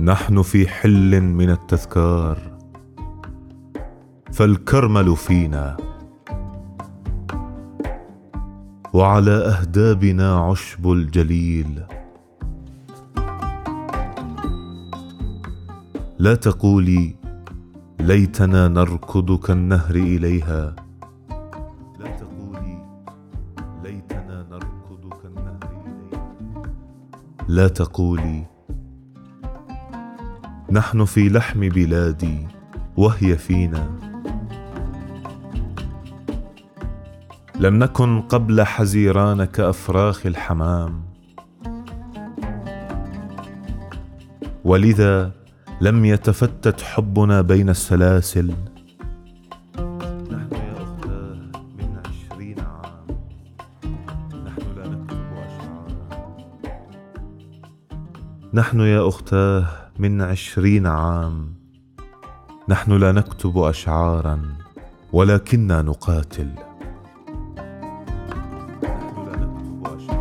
نحن في حل من التذكار فالكرمل فينا. وعلى أهدابنا عشب الجليل. لا تقولي ليتنا نركض كالنهر إليها. لا تقولي ليتنا نركض كالنهر إليها. لا تقولي نحن في لحم بلادي وهي فينا. لم نكن قبل حزيران كافراخ الحمام. ولذا لم يتفتت حبنا بين السلاسل. نحن يا أختاه من عشرين عام. نحن لا نكتب نحن يا أختاه من عشرين عام. نحن لا نكتب اشعارا ولكننا نقاتل. نحن لا نكتب أشعار